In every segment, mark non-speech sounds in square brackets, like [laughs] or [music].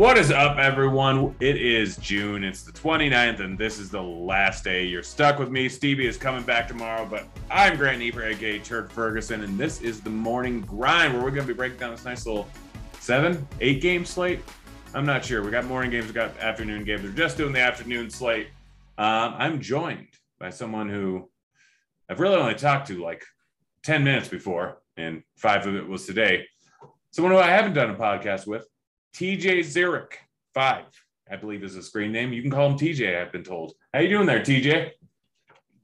What is up, everyone? It is June. It's the 29th, and this is the last day. You're stuck with me. Stevie is coming back tomorrow, but I'm Grant Nieper, aka Turk Ferguson, and this is the morning grind where we're going to be breaking down this nice little seven, eight game slate. I'm not sure. We got morning games, we got afternoon games. We're just doing the afternoon slate. Um, I'm joined by someone who I've really only talked to like 10 minutes before, and five of it was today. Someone who I haven't done a podcast with. TJ Zurich, five, I believe is a screen name. You can call him TJ, I've been told. How you doing there, TJ?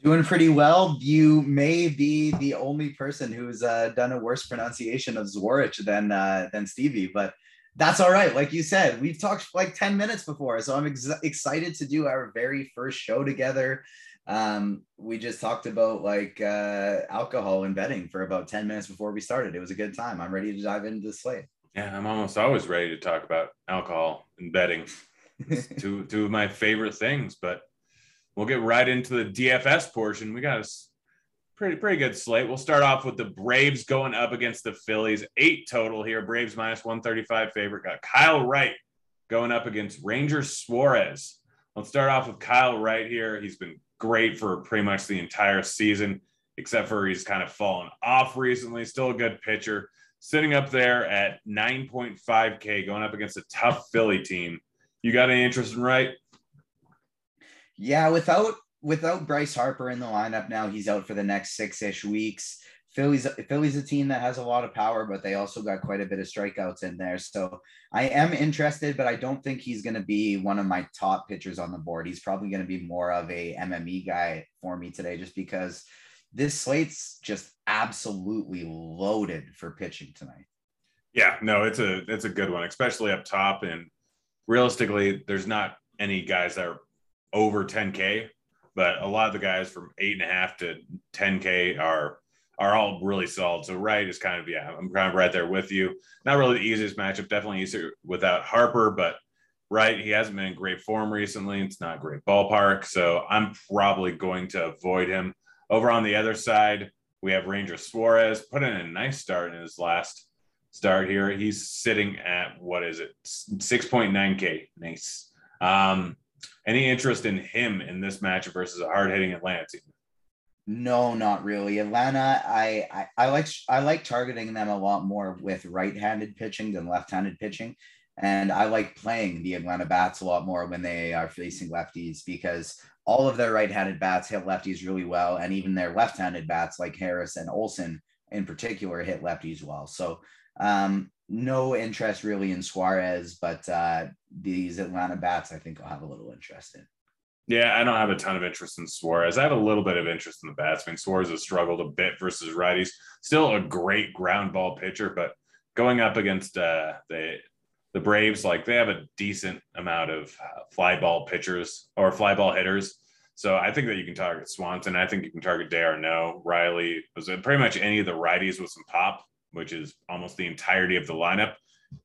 Doing pretty well. You may be the only person who's uh, done a worse pronunciation of Zworich than uh, than Stevie, but that's all right. Like you said, we've talked like 10 minutes before, so I'm ex- excited to do our very first show together. Um, we just talked about like uh, alcohol and betting for about 10 minutes before we started. It was a good time. I'm ready to dive into the slate. Yeah, I'm almost always ready to talk about alcohol and betting. It's two [laughs] two of my favorite things, but we'll get right into the DFS portion. We got a pretty pretty good slate. We'll start off with the Braves going up against the Phillies. Eight total here. Braves minus 135 favorite. Got Kyle Wright going up against Ranger Suarez. Let's start off with Kyle Wright here. He's been great for pretty much the entire season, except for he's kind of fallen off recently. Still a good pitcher sitting up there at 9.5K going up against a tough Philly team. You got any interest in Wright? Yeah, without without Bryce Harper in the lineup now, he's out for the next six ish weeks. Philly's Philly's a team that has a lot of power, but they also got quite a bit of strikeouts in there. So I am interested, but I don't think he's going to be one of my top pitchers on the board. He's probably going to be more of a MME guy for me today, just because this slate's just absolutely loaded for pitching tonight. Yeah, no, it's a it's a good one, especially up top. And realistically, there's not any guys that are over 10K, but a lot of the guys from eight and a half to 10K are are all really solid. So Wright is kind of yeah, I'm kind of right there with you. Not really the easiest matchup, definitely easier without Harper, but Wright, he hasn't been in great form recently. It's not a great ballpark, so I'm probably going to avoid him. Over on the other side, we have Ranger Suarez put in a nice start in his last start here. He's sitting at what is it, 6.9K. Nice. Um, any interest in him in this match versus a hard hitting Atlanta team? No, not really. Atlanta, I, I I like I like targeting them a lot more with right-handed pitching than left-handed pitching. And I like playing the Atlanta bats a lot more when they are facing lefties because all of their right-handed bats hit lefties really well. And even their left-handed bats like Harris and Olson in particular hit lefties well. So um, no interest really in Suarez, but uh, these Atlanta bats, I think I'll have a little interest in. Yeah, I don't have a ton of interest in Suarez. I have a little bit of interest in the bats. I mean, Suarez has struggled a bit versus righties. Still a great ground ball pitcher, but going up against uh, the the Braves, like they have a decent amount of uh, fly ball pitchers or fly ball hitters. So I think that you can target Swanson. I think you can target d'Arnaud, Riley, was pretty much any of the righties with some pop, which is almost the entirety of the lineup.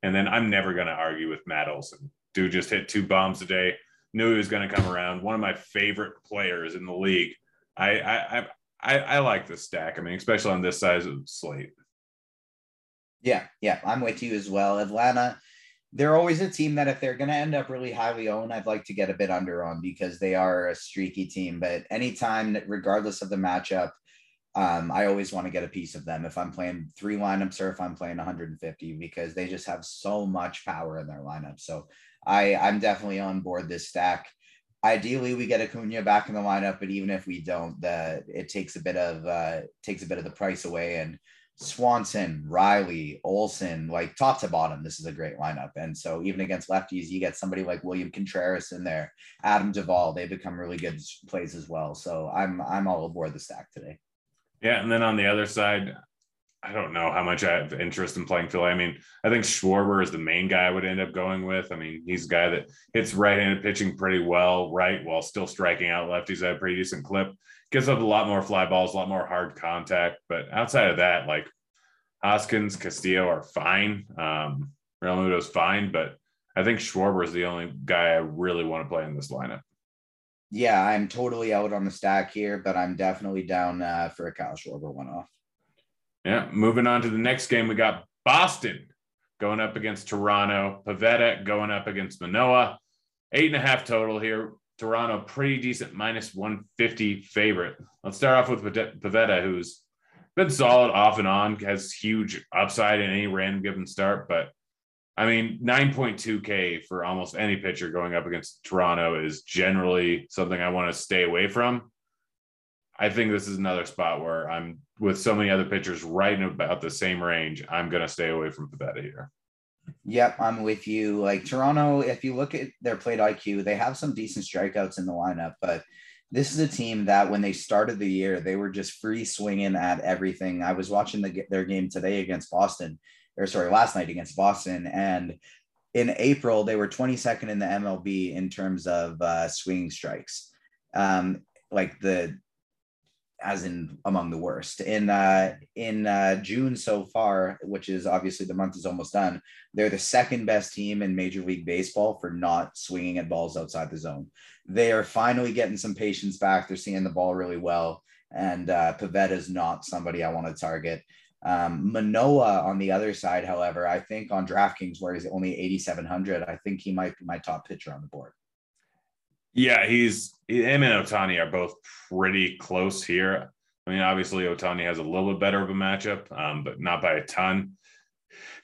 And then I'm never going to argue with Matt Olson. Dude just hit two bombs a day. Knew he was going to come around. One of my favorite players in the league. I I I, I like this stack. I mean, especially on this size of slate. Yeah, yeah, I'm with you as well. Atlanta, they're always a team that if they're going to end up really highly owned, I'd like to get a bit under on because they are a streaky team. But anytime, regardless of the matchup, um, I always want to get a piece of them if I'm playing three lineups or if I'm playing 150 because they just have so much power in their lineup. So I, I'm definitely on board this stack. Ideally, we get Acuna back in the lineup, but even if we don't, the it takes a bit of uh, takes a bit of the price away. And Swanson, Riley, Olson, like top to bottom, this is a great lineup. And so even against lefties, you get somebody like William Contreras in there, Adam Duvall, they become really good plays as well. So I'm I'm all aboard the stack today. Yeah, and then on the other side, I don't know how much I have interest in playing Philly. I mean, I think Schwarber is the main guy I would end up going with. I mean, he's a guy that hits right-handed pitching pretty well, right, while still striking out lefties at a pretty decent clip. Gives up a lot more fly balls, a lot more hard contact. But outside of that, like Hoskins, Castillo are fine. Um, Real Realmuto's fine, but I think Schwarber is the only guy I really want to play in this lineup yeah, I'm totally out on the stack here, but I'm definitely down uh, for a Kyle Schwarber one off. Yeah, moving on to the next game, we got Boston going up against Toronto, Pivetta going up against Manoah. Eight and a half total here. Toronto, pretty decent minus 150 favorite. Let's start off with Pivetta, who's been solid off and on, has huge upside in any random given start, but I mean, 9.2K for almost any pitcher going up against Toronto is generally something I want to stay away from. I think this is another spot where I'm with so many other pitchers right in about the same range. I'm going to stay away from Pivetta here. Yep, I'm with you. Like Toronto, if you look at their plate IQ, they have some decent strikeouts in the lineup, but this is a team that when they started the year, they were just free swinging at everything. I was watching the, their game today against Boston or sorry, last night against Boston. And in April, they were 22nd in the MLB in terms of uh, swinging strikes, um, like the as in among the worst. In uh, in uh, June so far, which is obviously the month is almost done, they're the second best team in Major League Baseball for not swinging at balls outside the zone. They are finally getting some patience back. They're seeing the ball really well, and uh, is not somebody I want to target. Um, Manoah on the other side, however, I think on DraftKings, where he's only 8,700, I think he might be my top pitcher on the board. Yeah, he's him and Ohtani are both pretty close here. I mean, obviously, Ohtani has a little bit better of a matchup, um, but not by a ton.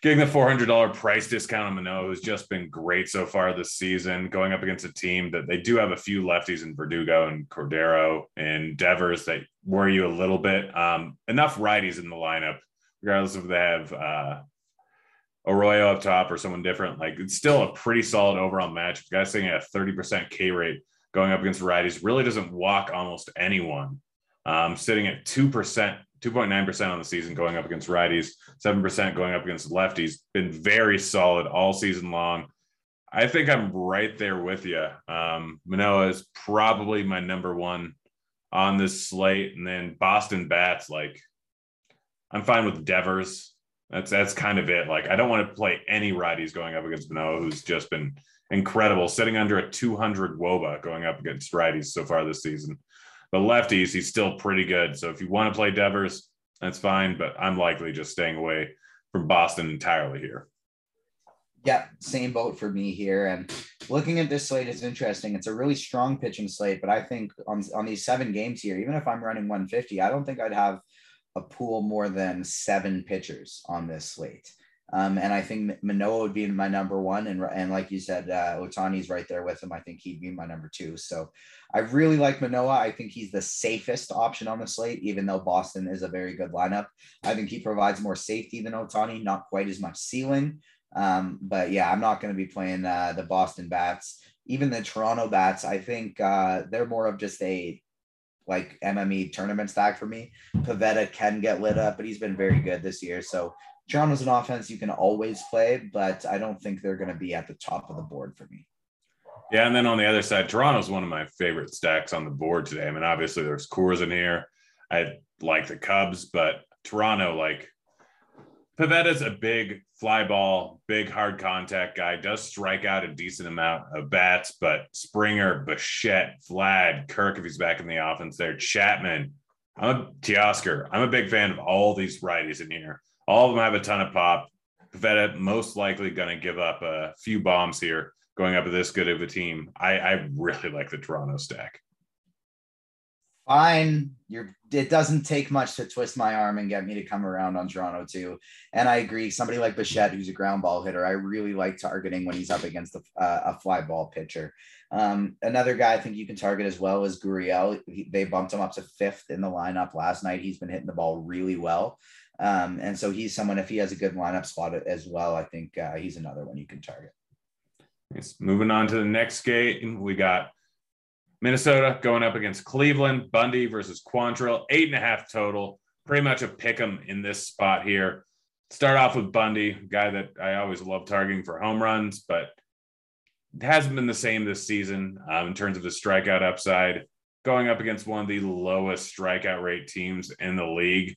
Getting the $400 price discount on Manoah, who's just been great so far this season, going up against a team that they do have a few lefties in Verdugo and Cordero and Devers that worry you a little bit. Um, enough righties in the lineup regardless if they have uh, Arroyo up top or someone different. Like it's still a pretty solid overall match. The guy's sitting at a 30% K rate going up against righties really doesn't walk almost anyone. Um, sitting at 2%, 2.9% on the season going up against righties, 7% going up against lefties. Been very solid all season long. I think I'm right there with you. Um, Manoah is probably my number one on this slate. And then Boston Bats, like I'm fine with Devers. That's that's kind of it. Like I don't want to play any righties going up against Manoah, who's just been incredible, sitting under a 200 WOBA going up against righties so far this season. But lefties, he's still pretty good. So if you want to play Devers, that's fine. But I'm likely just staying away from Boston entirely here. Yeah, same boat for me here. And looking at this slate is interesting. It's a really strong pitching slate, but I think on, on these seven games here, even if I'm running 150, I don't think I'd have a pool more than seven pitchers on this slate. Um, and I think Manoah would be my number one. And, and like you said, uh, Ohtani's right there with him. I think he'd be my number two. So I really like Manoah. I think he's the safest option on the slate, even though Boston is a very good lineup. I think he provides more safety than Ohtani, not quite as much ceiling. Um, but yeah, I'm not going to be playing uh, the Boston bats. Even the Toronto bats, I think uh, they're more of just a like MME tournament stack for me. Pivetta can get lit up, but he's been very good this year. So Toronto's an offense you can always play, but I don't think they're going to be at the top of the board for me. Yeah, and then on the other side, Toronto's one of my favorite stacks on the board today. I mean, obviously there's Coors in here. I like the Cubs, but Toronto, like Pivetta's a big fly ball, big hard contact guy, does strike out a decent amount of bats, but Springer, Bichette, Vlad, Kirk, if he's back in the offense there, Chapman, I'm a Teoscar. I'm a big fan of all these righties in here. All of them have a ton of pop. Pivetta most likely going to give up a few bombs here going up with this good of a team. I, I really like the Toronto stack. Fine. You're it doesn't take much to twist my arm and get me to come around on Toronto too. And I agree. Somebody like Bichette, who's a ground ball hitter, I really like targeting when he's up against a, a fly ball pitcher. Um, another guy I think you can target as well is Gurriel. He, they bumped him up to fifth in the lineup last night. He's been hitting the ball really well. Um, and so he's someone, if he has a good lineup spot as well, I think uh, he's another one you can target. Yes. Moving on to the next game, we got Minnesota going up against Cleveland. Bundy versus Quantrill, eight and a half total. Pretty much a pick 'em in this spot here. Start off with Bundy, guy that I always love targeting for home runs, but hasn't been the same this season um, in terms of the strikeout upside. Going up against one of the lowest strikeout rate teams in the league.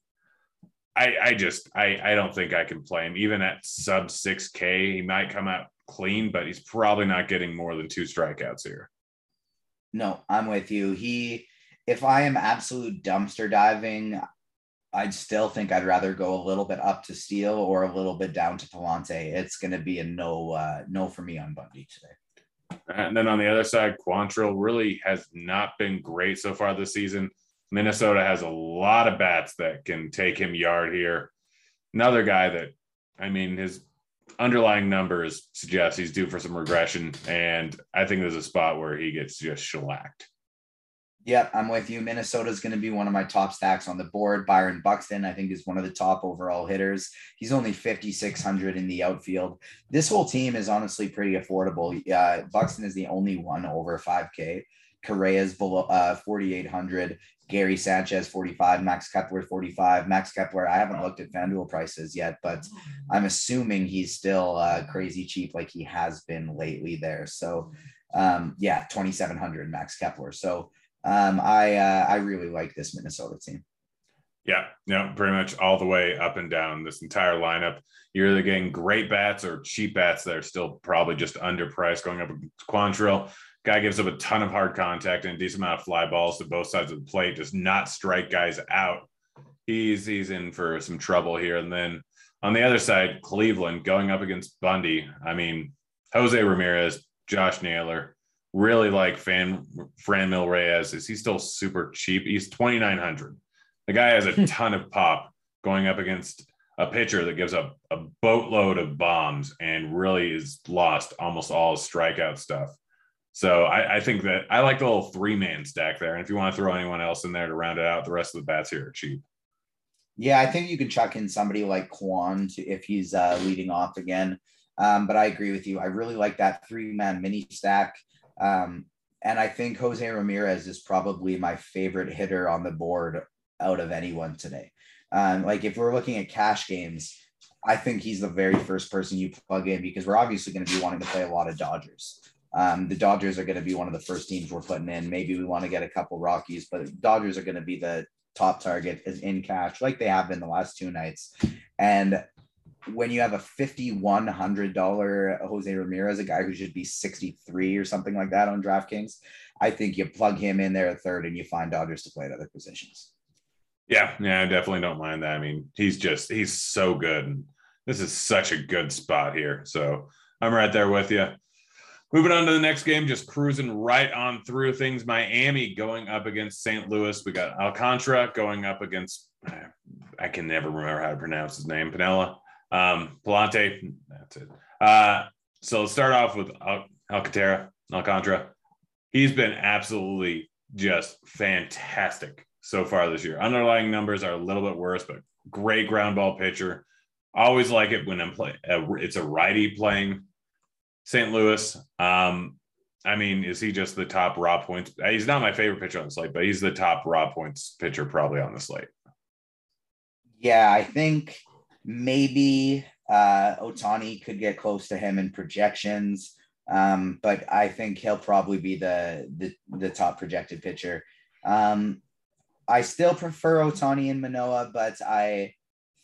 I, I just I, I don't think I can play him. Even at sub 6K, he might come out clean, but he's probably not getting more than two strikeouts here. No, I'm with you. He, if I am absolute dumpster diving, I'd still think I'd rather go a little bit up to Steele or a little bit down to Pallante. It's going to be a no, uh, no for me on Bundy today. And then on the other side, Quantrill really has not been great so far this season. Minnesota has a lot of bats that can take him yard here. Another guy that, I mean, his underlying numbers suggest he's due for some regression. And I think there's a spot where he gets just shellacked. Yep, I'm with you. Minnesota is going to be one of my top stacks on the board. Byron Buxton, I think, is one of the top overall hitters. He's only 5,600 in the outfield. This whole team is honestly pretty affordable. Uh, Buxton is the only one over 5K. Correa's below uh, 4,800. Gary Sanchez 45, Max Kepler 45. Max Kepler, I haven't looked at FanDuel prices yet, but I'm assuming he's still uh, crazy cheap like he has been lately there. So, um, yeah, 2,700 Max Kepler. So, um, I uh, I really like this Minnesota team. Yeah, yeah, pretty much all the way up and down this entire lineup. You're either getting great bats or cheap bats that are still probably just underpriced going up against Quantrill. Guy gives up a ton of hard contact and a decent amount of fly balls to both sides of the plate, does not strike guys out. He's he's in for some trouble here. And then on the other side, Cleveland going up against Bundy. I mean, Jose Ramirez, Josh Naylor, really like fan Franmil Reyes. Is he still super cheap? He's 2,900. The guy has a [laughs] ton of pop going up against a pitcher that gives up a boatload of bombs and really is lost almost all strikeout stuff. So I, I, think that I like the little three man stack there. And if you want to throw anyone else in there to round it out, the rest of the bats here are cheap. Yeah, I think you can chuck in somebody like Kwan to, if he's uh, leading off again. Um, but I agree with you. I really like that three man mini stack. Um, and I think Jose Ramirez is probably my favorite hitter on the board out of anyone today. Um, like if we're looking at cash games, I think he's the very first person you plug in because we're obviously going to be wanting to play a lot of Dodgers. Um, the Dodgers are going to be one of the first teams we're putting in. Maybe we want to get a couple Rockies, but Dodgers are going to be the top target is in cash, like they have been the last two nights. And when you have a fifty-one hundred dollar Jose Ramirez, a guy who should be sixty-three or something like that on DraftKings, I think you plug him in there at third, and you find Dodgers to play at other positions. Yeah, yeah, I definitely don't mind that. I mean, he's just he's so good. This is such a good spot here. So I'm right there with you. Moving on to the next game, just cruising right on through things. Miami going up against St. Louis. We got Alcantara going up against, I can never remember how to pronounce his name, Piniella. Um, Pallante, that's it. Uh, so let's start off with Al- Alcantara, Alcantara. He's been absolutely just fantastic so far this year. Underlying numbers are a little bit worse, but great ground ball pitcher. Always like it when I'm. Uh, it's a righty playing St. Louis. Um, I mean, is he just the top raw points? Uh, he's not my favorite pitcher on the slate, but he's the top raw points pitcher probably on the slate. Yeah, I think maybe uh, Ohtani could get close to him in projections, um, but I think he'll probably be the the, the top projected pitcher. Um, I still prefer Ohtani and Manoah, but I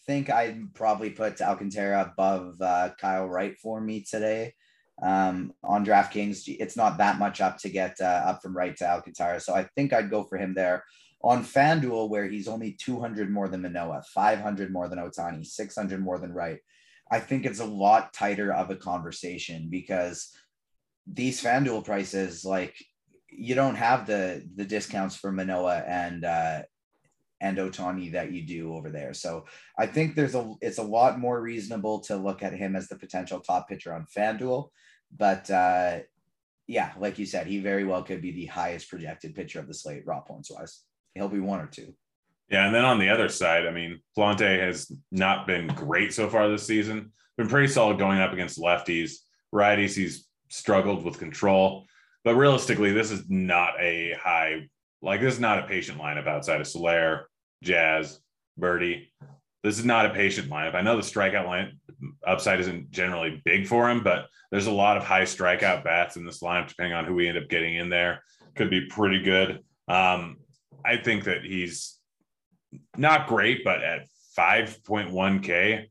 think I'd probably put Alcantara above uh, Kyle Wright for me today um, on DraftKings. It's not that much up to get uh, up from right to Alcantara. So I think I'd go for him there. On FanDuel, where he's only 200 more than Manoah, 500 more than Ohtani, 600 more than Wright. I think it's a lot tighter of a conversation because these FanDuel prices, like you don't have the the discounts for Manoah and uh and Ohtani that you do over there. So I think there's a it's a lot more reasonable to look at him as the potential top pitcher on FanDuel. But uh yeah, like you said, he very well could be the highest projected pitcher of the slate, raw points wise. He'll be one or two. Yeah, and then on the other side, I mean, Pallante has not been great so far this season. Been pretty solid going up against lefties. Righties, he's struggled with control. But realistically, this is not a high, like this is not a patient lineup outside of Soler, Jazz, Berti. This is not a patient lineup. I know the strikeout line upside isn't generally big for him, but there's a lot of high strikeout bats in this lineup, depending on who we end up getting in there. Could be pretty good. Um, I think that he's not great, but at 5.1K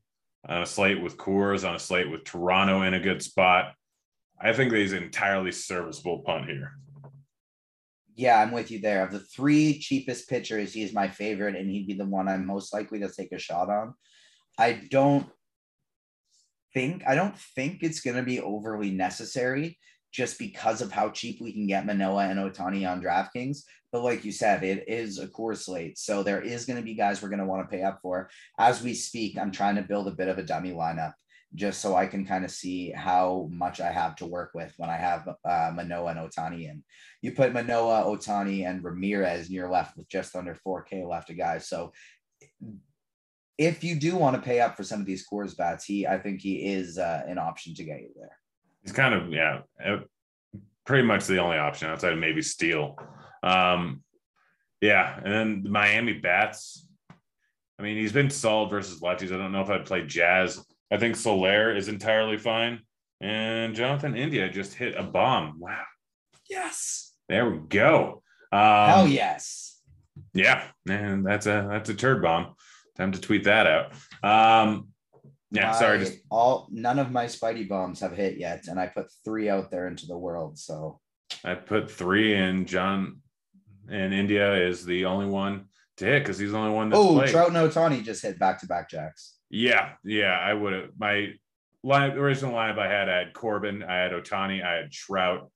on a slate with Coors, on a slate with Toronto in a good spot, I think that he's entirely serviceable punt here. Yeah, I'm with you there. Of the three cheapest pitchers, he's my favorite, and he'd be the one I'm most likely to take a shot on. I don't think I don't think it's going to be overly necessary just because of how cheap we can get Manoah and Ohtani on DraftKings. But like you said, it is a core slate. So there is going to be guys we're going to want to pay up for. As we speak, I'm trying to build a bit of a dummy lineup just so I can kind of see how much I have to work with when I have uh, Manoah and Ohtani in. You put Manoah, Ohtani, and Ramirez, and you're left with just under 4K left of guys. So if you do want to pay up for some of these Coors bats, he I think he is uh, an option to get you there. He's kind of yeah, uh, pretty much the only option outside of maybe Steele. Um, yeah, and then the Miami Bats. I mean, he's been solid versus lefties. I don't know if I'd play Jazz. I think Soler is entirely fine, and Jonathan India just hit a bomb. Wow. Yes. There we go. Um, Hell yes. Yeah, and that's a that's a turd bomb. Time to tweet that out. Um, yeah, my, sorry. Just all none of my Spidey bombs have hit yet, and I put three out there into the world. So I put three, and John and India is the only one to hit because he's the only one. oh, Trout and Ohtani just hit back to back jacks. Yeah, yeah, I would have. My line, the original lineup I had, I had Corbin, I had Ohtani, I had Trout,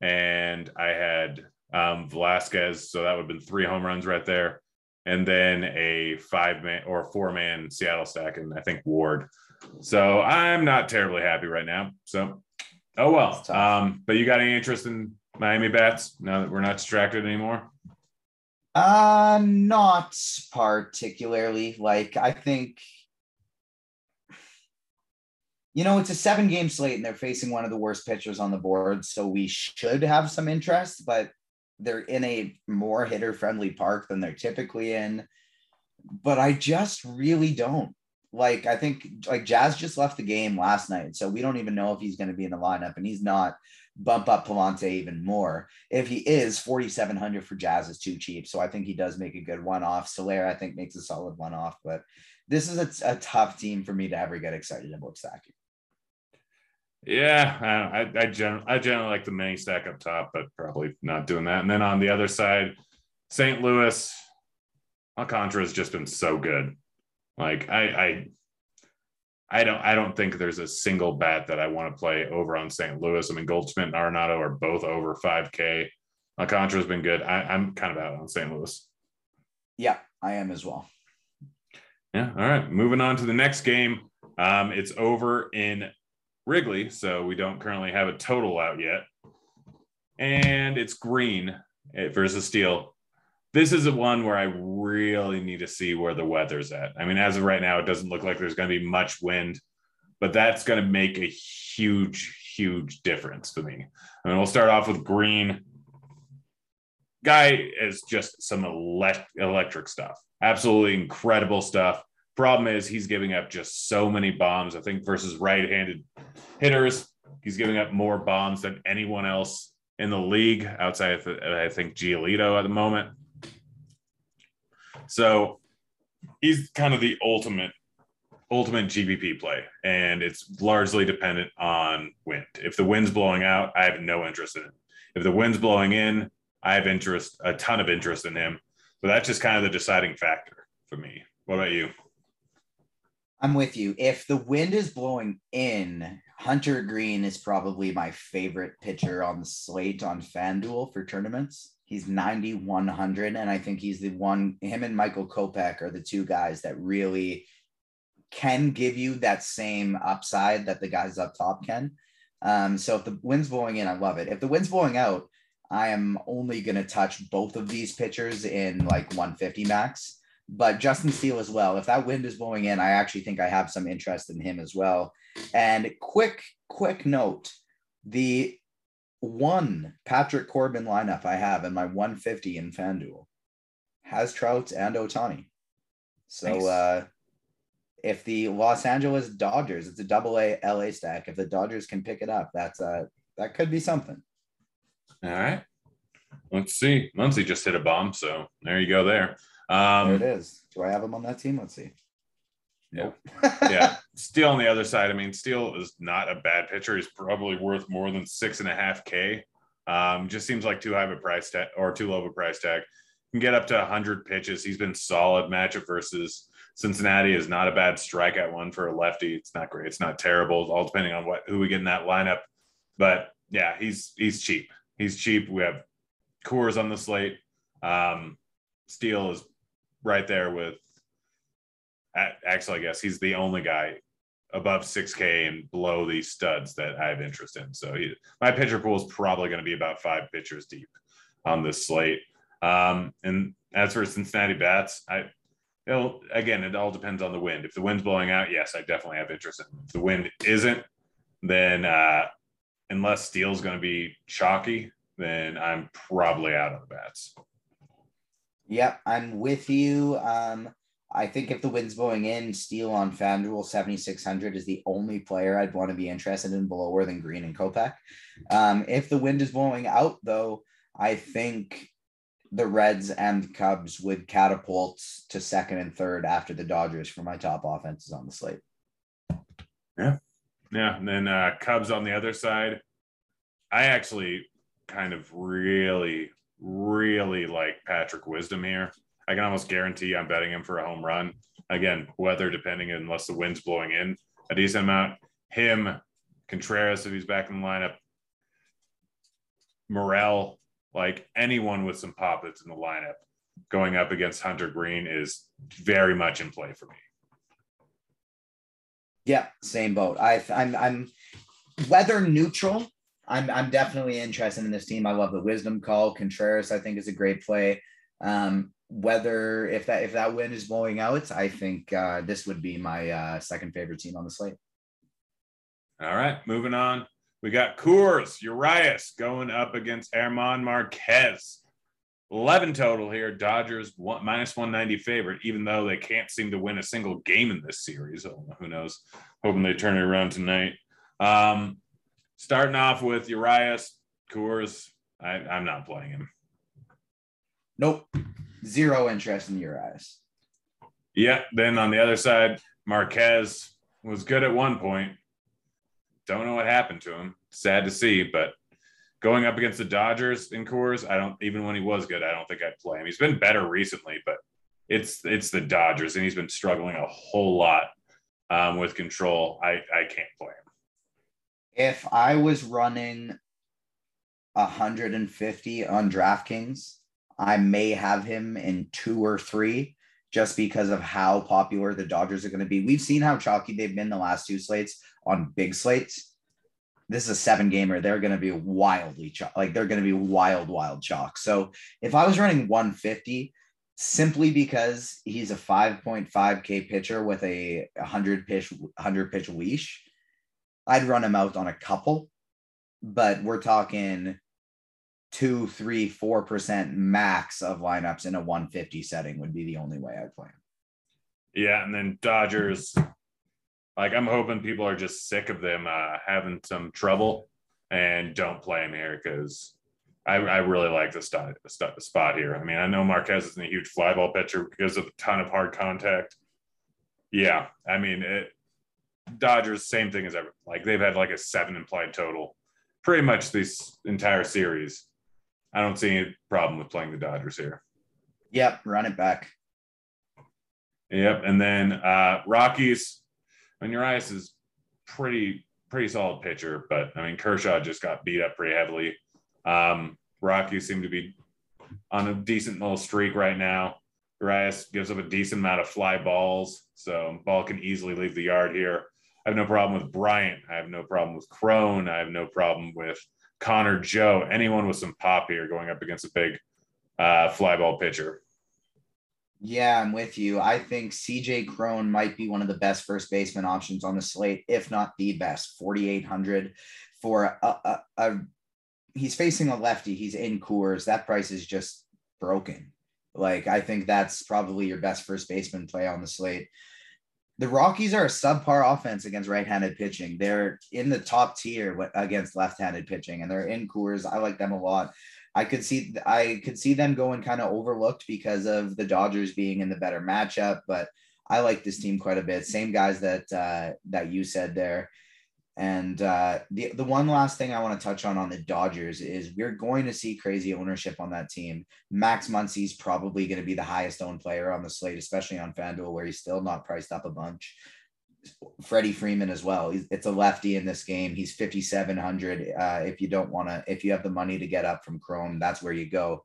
and I had um, Velasquez. So that would have been three home runs right there and then a five man or four man Seattle stack, and I think Ward. So I'm not terribly happy right now. So, oh well. Um, but you got any interest in Miami bats now that we're not distracted anymore? Uh, not particularly. Like I think, you know, it's a seven game slate, and they're facing one of the worst pitchers on the board, so we should have some interest. But they're in a more hitter friendly park than they're typically in. But I just really don't. Like, I think like Jazz just left the game last night. So we don't even know if he's going to be in the lineup, and he's not bump up Pallante even more. If he is, 4,700 for Jazz is too cheap. So I think he does make a good one off. Soler, I think, makes a solid one off. But this is a, a tough team for me to ever get excited about stacking. Yeah, I I, I, gen- I generally like the mini stack up top, but probably not doing that. And then on the other side, St. Louis, Alcantara has just been so good. Like I I I don't I don't think there's a single bat that I want to play over on St. Louis. I mean, Goldschmidt and Arenado are both over 5K. Alcantara's been good. I, I'm kind of out on St. Louis. Yeah, I am as well. Yeah. All right. Moving on to the next game. Um, it's over in Wrigley, so we don't currently have a total out yet. And it's Greene eh, versus Steele. This is the one where I really need to see where the weather's at. I mean, as of right now, it doesn't look like there's going to be much wind, but that's going to make a huge, huge difference to me. I mean, we'll start off with Greene. Guy is just some electric stuff, absolutely incredible stuff. Problem is, he's giving up just so many bombs. I think versus right handed hitters, he's giving up more bombs than anyone else in the league outside of, I think, Giolito at the moment. So he's kind of the ultimate ultimate GPP play, and it's largely dependent on wind. If the wind's blowing out, I have no interest in it. If the wind's blowing in, I have interest, a ton of interest in him. So that's just kind of the deciding factor for me. What about you? I'm with you. If the wind is blowing in, Hunter Greene is probably my favorite pitcher on the slate on FanDuel for tournaments. He's 9,100, and I think he's the one, him and Michael Kopech are the two guys that really can give you that same upside that the guys up top can. Um, so if the wind's blowing in, I love it. If the wind's blowing out, I am only going to touch both of these pitchers in like 150 max. But Justin Steele as well. If that wind is blowing in, I actually think I have some interest in him as well. And quick, quick note the one Patrick Corbin lineup I have in my 150 in FanDuel has Trout and Ohtani. So nice. uh, if the Los Angeles Dodgers, it's a double A LA stack. If the Dodgers can pick it up, that's uh that could be something. All right. Let's see. Muncy just hit a bomb, so there you go there. Um, there it is. Do I have him on that team? Let's see. Yeah. yeah. [laughs] Steele on the other side. I mean, Steele is not a bad pitcher. He's probably worth more than six and a half K. Um, just seems like too high of a price tag or too low of a price tag. Can get up to 100 pitches. He's been solid. Matchup versus Cincinnati is not a bad strikeout one for a lefty. It's not great. It's not terrible. It's All depending on what who we get in that lineup. But yeah, he's he's cheap. He's cheap. We have Coors on the slate. Um, Steele is right there with. Actually, I guess he's the only guy above 6K and below these studs that I have interest in. So he, my pitcher pool is probably going to be about five pitchers deep on this slate. Um, and as for Cincinnati bats, I it'll again it all depends on the wind. If the wind's blowing out, yes, I definitely have interest in. If the wind isn't, then uh, unless Steele's going to be chalky, then I'm probably out on the bats. Yep, I'm with you. Um, I think if the wind's blowing in, Steele on FanDuel 7600 is the only player I'd want to be interested in below than Greene and Kopech. Um, if the wind is blowing out, though, I think the Reds and Cubs would catapult to second and third after the Dodgers for my top offenses on the slate. Yeah. Yeah. And then uh, Cubs on the other side. I actually kind of really, really like Patrick Wisdom here. I can almost guarantee I'm betting him for a home run. Again, weather depending, unless the wind's blowing in a decent amount. Him, Contreras, if he's back in the lineup, Morel, like anyone with some pop that's in the lineup going up against Hunter Greene is very much in play for me. Yeah, same boat. I, I'm I'm weather neutral. I'm I'm definitely interested in this team. I love the wisdom call. Contreras, I think, is a great play. Um, whether if that if that wind is blowing out, I think uh, this would be my uh, second favorite team on the slate. All right, moving on. We got Coors Urias going up against German Marquez. 11 total here. Dodgers one, minus 190 favorite, even though they can't seem to win a single game in this series. Who knows? Hoping they turn it around tonight. Um, starting off with Urias, Coors. I, I'm not playing him. Nope. Zero interest in Urias. Yeah. Then on the other side, Marquez was good at one point. Don't know what happened to him. Sad to see, but going up against the Dodgers in Coors, I don't even when he was good, I don't think I'd play him. He's been better recently, but it's it's the Dodgers, and he's been struggling a whole lot um, with control. I I can't play him. If I was running 150 on DraftKings, I may have him in two or three just because of how popular the Dodgers are going to be. We've seen how chalky they've been the last two slates on big slates. This is a seven gamer. They're going to be wildly chalk. Like they're going to be wild, wild chalk. So if I was running 150, simply because he's a 5.5K pitcher with a 100 pitch, 100 pitch leash, I'd run him out on a couple. But we're talking two, three, four percent max of lineups in a 150 setting would be the only way I'd play him. Yeah, and then Dodgers. Like I'm hoping people are just sick of them uh, having some trouble and don't play him here because I, I, really like the spot, spot here. I mean, I know Marquez isn't a huge flyball pitcher because of a ton of hard contact. Yeah, I mean, it, Dodgers same thing as ever. Like they've had like a seven implied total, pretty much this entire series. I don't see any problem with playing the Dodgers here. Yep, run it back. Yep, and then uh, Rockies. I mean, Urias is pretty pretty solid pitcher, but I mean Kershaw just got beat up pretty heavily. Um, Rockies seem to be on a decent little streak right now. Urias gives up a decent amount of fly balls, so ball can easily leave the yard here. I have no problem with Bryant. I have no problem with Cron. I have no problem with Connor Joe. Anyone with some pop here going up against a big uh, pitcher. Yeah, I'm with you. I think CJ Cron might be one of the best first baseman options on the slate, if not the best. 4,800 for a, a, a, he's facing a lefty. He's in Coors. That price is just broken. Like, I think that's probably your best first baseman play on the slate. The Rockies are a subpar offense against right-handed pitching. They're in the top tier against left-handed pitching, and they're in Coors. I like them a lot. I could see I could see them going kind of overlooked because of the Dodgers being in the better matchup, but I like this team quite a bit. Same guys that uh, that you said there. And uh, the the one last thing I want to touch on on the Dodgers is we're going to see crazy ownership on that team. Max Muncy's probably going to be the highest owned player on the slate, especially on FanDuel, where he's still not priced up a bunch. Freddie Freeman as well. It's a lefty in this game. He's 5,700. Uh, if you don't want to, if you have the money to get up from Cron, that's where you go.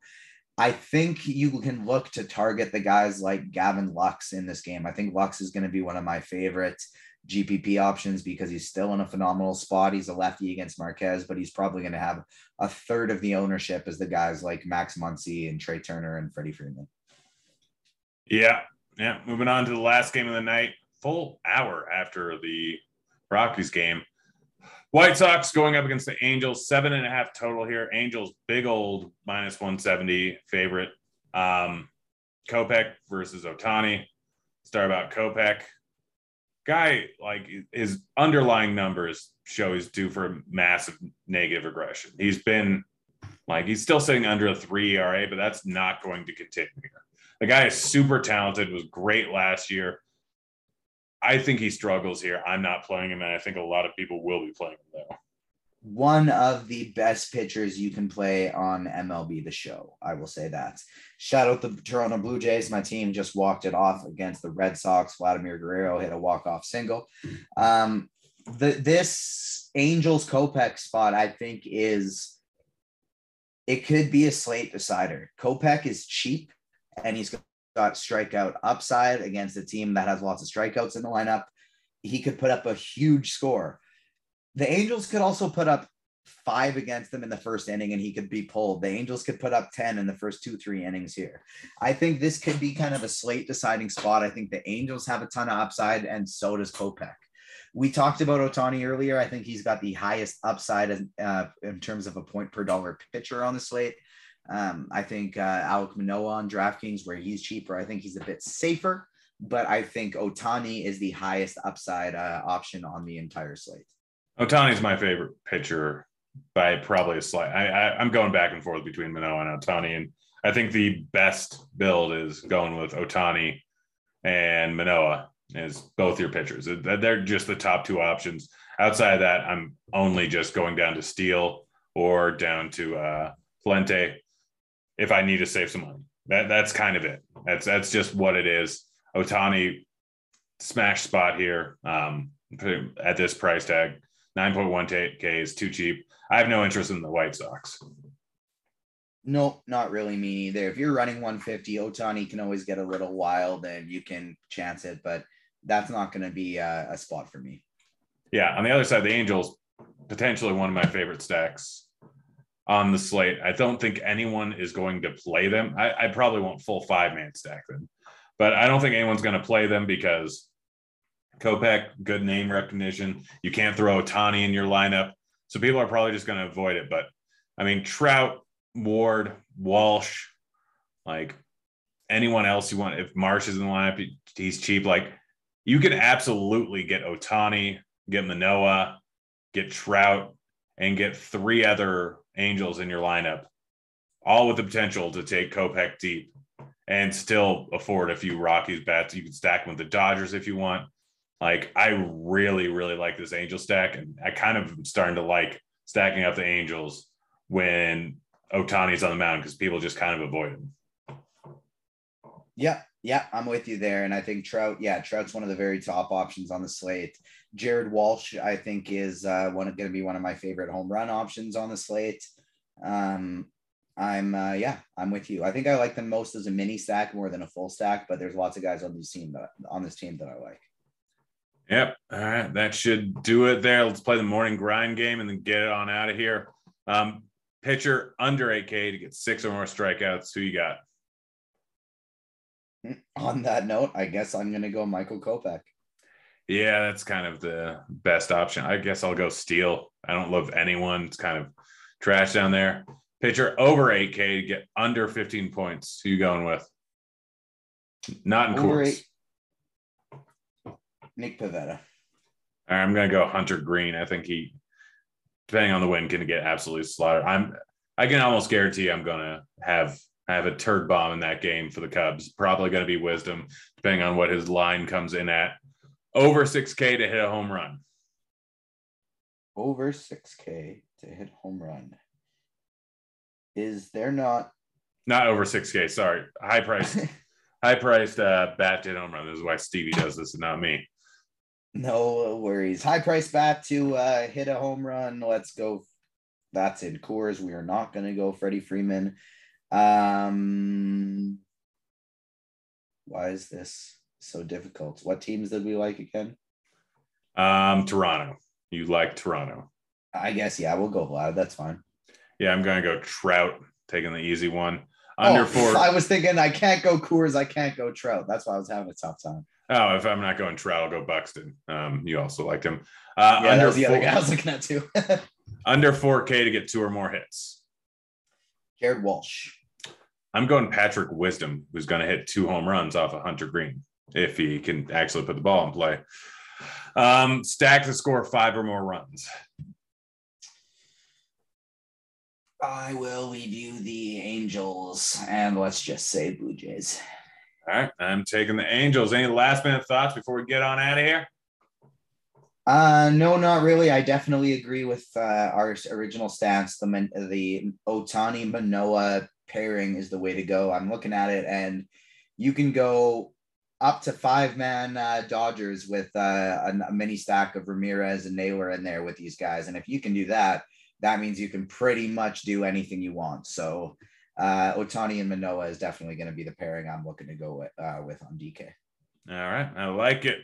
I think you can look to target the guys like Gavin Lux in this game. I think Lux is going to be one of my favorite GPP options because he's still in a phenomenal spot. He's a lefty against Marquez, but he's probably going to have a third of the ownership as the guys like Max Muncy and Trea Turner and Freddie Freeman. Yeah. Yeah. Moving on to the last game of the night full hour after the Rockies game. White Sox going up against the Angels, seven and a half total here. Angels, big old minus 170 favorite. Um, Kopech versus Ohtani. Start about Kopech. Guy, like his underlying numbers show he's due for massive negative regression. He's been like he's still sitting under a three ERA, but that's not going to continue here. The guy is super talented, was great last year. I think he struggles here. I'm not playing him, and I think a lot of people will be playing him though. One of the best pitchers you can play on MLB The Show. I will say that. Shout out the Toronto Blue Jays. My team just walked it off against the Red Sox. Vladimir Guerrero hit a walk off single. Um, the this Angels Kopech spot, I think, is it could be a slate decider. Kopech is cheap, and he's got strikeout upside against a team that has lots of strikeouts in the lineup. He could put up a huge score. The Angels could also put up five against them in the first inning and he could be pulled. The Angels could put up 10 in the first two, three innings here. I think this could be kind of a slate deciding spot. I think the Angels have a ton of upside and so does Kopech. We talked about Ohtani earlier. I think he's got the highest upside uh, in terms of a point per dollar pitcher on the slate. Um, I think uh, Alek Manoah on DraftKings, where he's cheaper, I think he's a bit safer, but I think Ohtani is the highest upside uh, option on the entire slate. Ohtani is my favorite pitcher by probably a slight. I, I, am going back and forth between Manoah and Ohtani, and I think the best build is going with Ohtani and Manoah is both your pitchers. They're just the top two options. Outside of that, I'm only just going down to Steele or down to uh, Fuente if I need to save some money. That that's kind of it. That's that's just what it is. Ohtani smash spot here um, at this price tag. 9.1k is too cheap. I have no interest in the White Sox. Nope, not really me either. If you're running 150, Ohtani can always get a little wild and you can chance it, but that's not going to be a, a spot for me. Yeah, on the other side, the Angels, potentially one of my favorite stacks on the slate. I don't think anyone is going to play them. I, I probably won't full five man stack them, but I don't think anyone's going to play them because Kopech, good name recognition. You can't throw Ohtani in your lineup. So people are probably just going to avoid it. But I mean, Trout, Ward, Walsh, like anyone else you want, if Marsh is in the lineup, he's cheap. Like you can absolutely get Ohtani, get Manoah, get Trout, and get three other Angels in your lineup, all with the potential to take Kopech deep and still afford a few Rockies bats. You can stack them with the Dodgers if you want. Like, I really, really like this Angel stack. And I kind of starting to like stacking up the Angels when Ohtani's on the mound because people just kind of avoid him. Yeah, yeah, I'm with you there. And I think Trout, yeah, Trout's one of the very top options on the slate. Jared Walsh, I think, is uh, one going to be one of my favorite home run options on the slate. Um, I'm uh, yeah, I'm with you. I think I like them most as a mini stack more than a full stack, but there's lots of guys on this team that on this team that I like. Yep. All right. That should do it there. Let's play the morning grind game and then get it on out of here. Um, pitcher under 8K to get six or more strikeouts. Who you got? [laughs] On that note, I guess I'm going to go Michael Kopech. Yeah, that's kind of the best option. I guess I'll go Steele. I don't love anyone. It's kind of trash down there. Pitcher over 8K to get under 15 points. Who you going with? Not in Coors. Nick Pivetta. I'm going to go Hunter Greene. I think he, depending on the win, can get absolutely slaughtered. I'm. I can almost guarantee I'm going to have have a turd bomb in that game for the Cubs. Probably going to be Wisdom, depending on what his line comes in at. Over 6K to hit a home run. Over 6K to hit home run. Is there not? Not over 6K. Sorry, high priced, [laughs] high priced uh, bat to hit home run. This is why Stevie does this and not me. No worries. High price bat to uh, hit a home run. Let's go. That's in Coors. We are not going to go Freddie Freeman. Um, why is this so difficult? What teams did we like again? Um, Toronto. You like Toronto? I guess yeah. We'll go loud. That's fine. Yeah, I'm going to go Trout, taking the easy one. Under oh, four. I was thinking I can't go Coors. I can't go Trout. That's why I was having a tough time. Oh, if I'm not going Trout, I'll go Buxton. Um, you also liked him. Uh, yeah, under the four, other guy I was looking at too. [laughs] under 4K to get two or more hits. Jared Walsh. I'm going Patrick Wisdom, who's going to hit two home runs off of Hunter Greene if he can actually put the ball in play. Um, stack to score five or more runs. I will leave you the Angels and let's just say Blue Jays. All right, I'm taking the Angels. Any last minute thoughts before we get on out of here? Uh, no, not really. I definitely agree with uh, our original stance. The the Ohtani Manoah pairing is the way to go. I'm looking at it, and you can go up to five man uh, Dodgers with uh, a, a, mini stack of Ramirez and Naylor in there with these guys. And if you can do that, that means you can pretty much do anything you want. So uh, Ohtani and Manoah is definitely going to be the pairing I'm looking to go with, uh, with on DK. All right. I like it.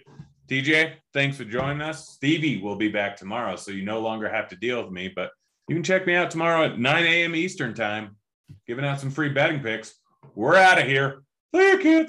DJ, thanks for joining us. Stevie will be back tomorrow, so you no longer have to deal with me, but you can check me out tomorrow at 9 a.m. Eastern time, giving out some free betting picks. We're out of here. See you, kids.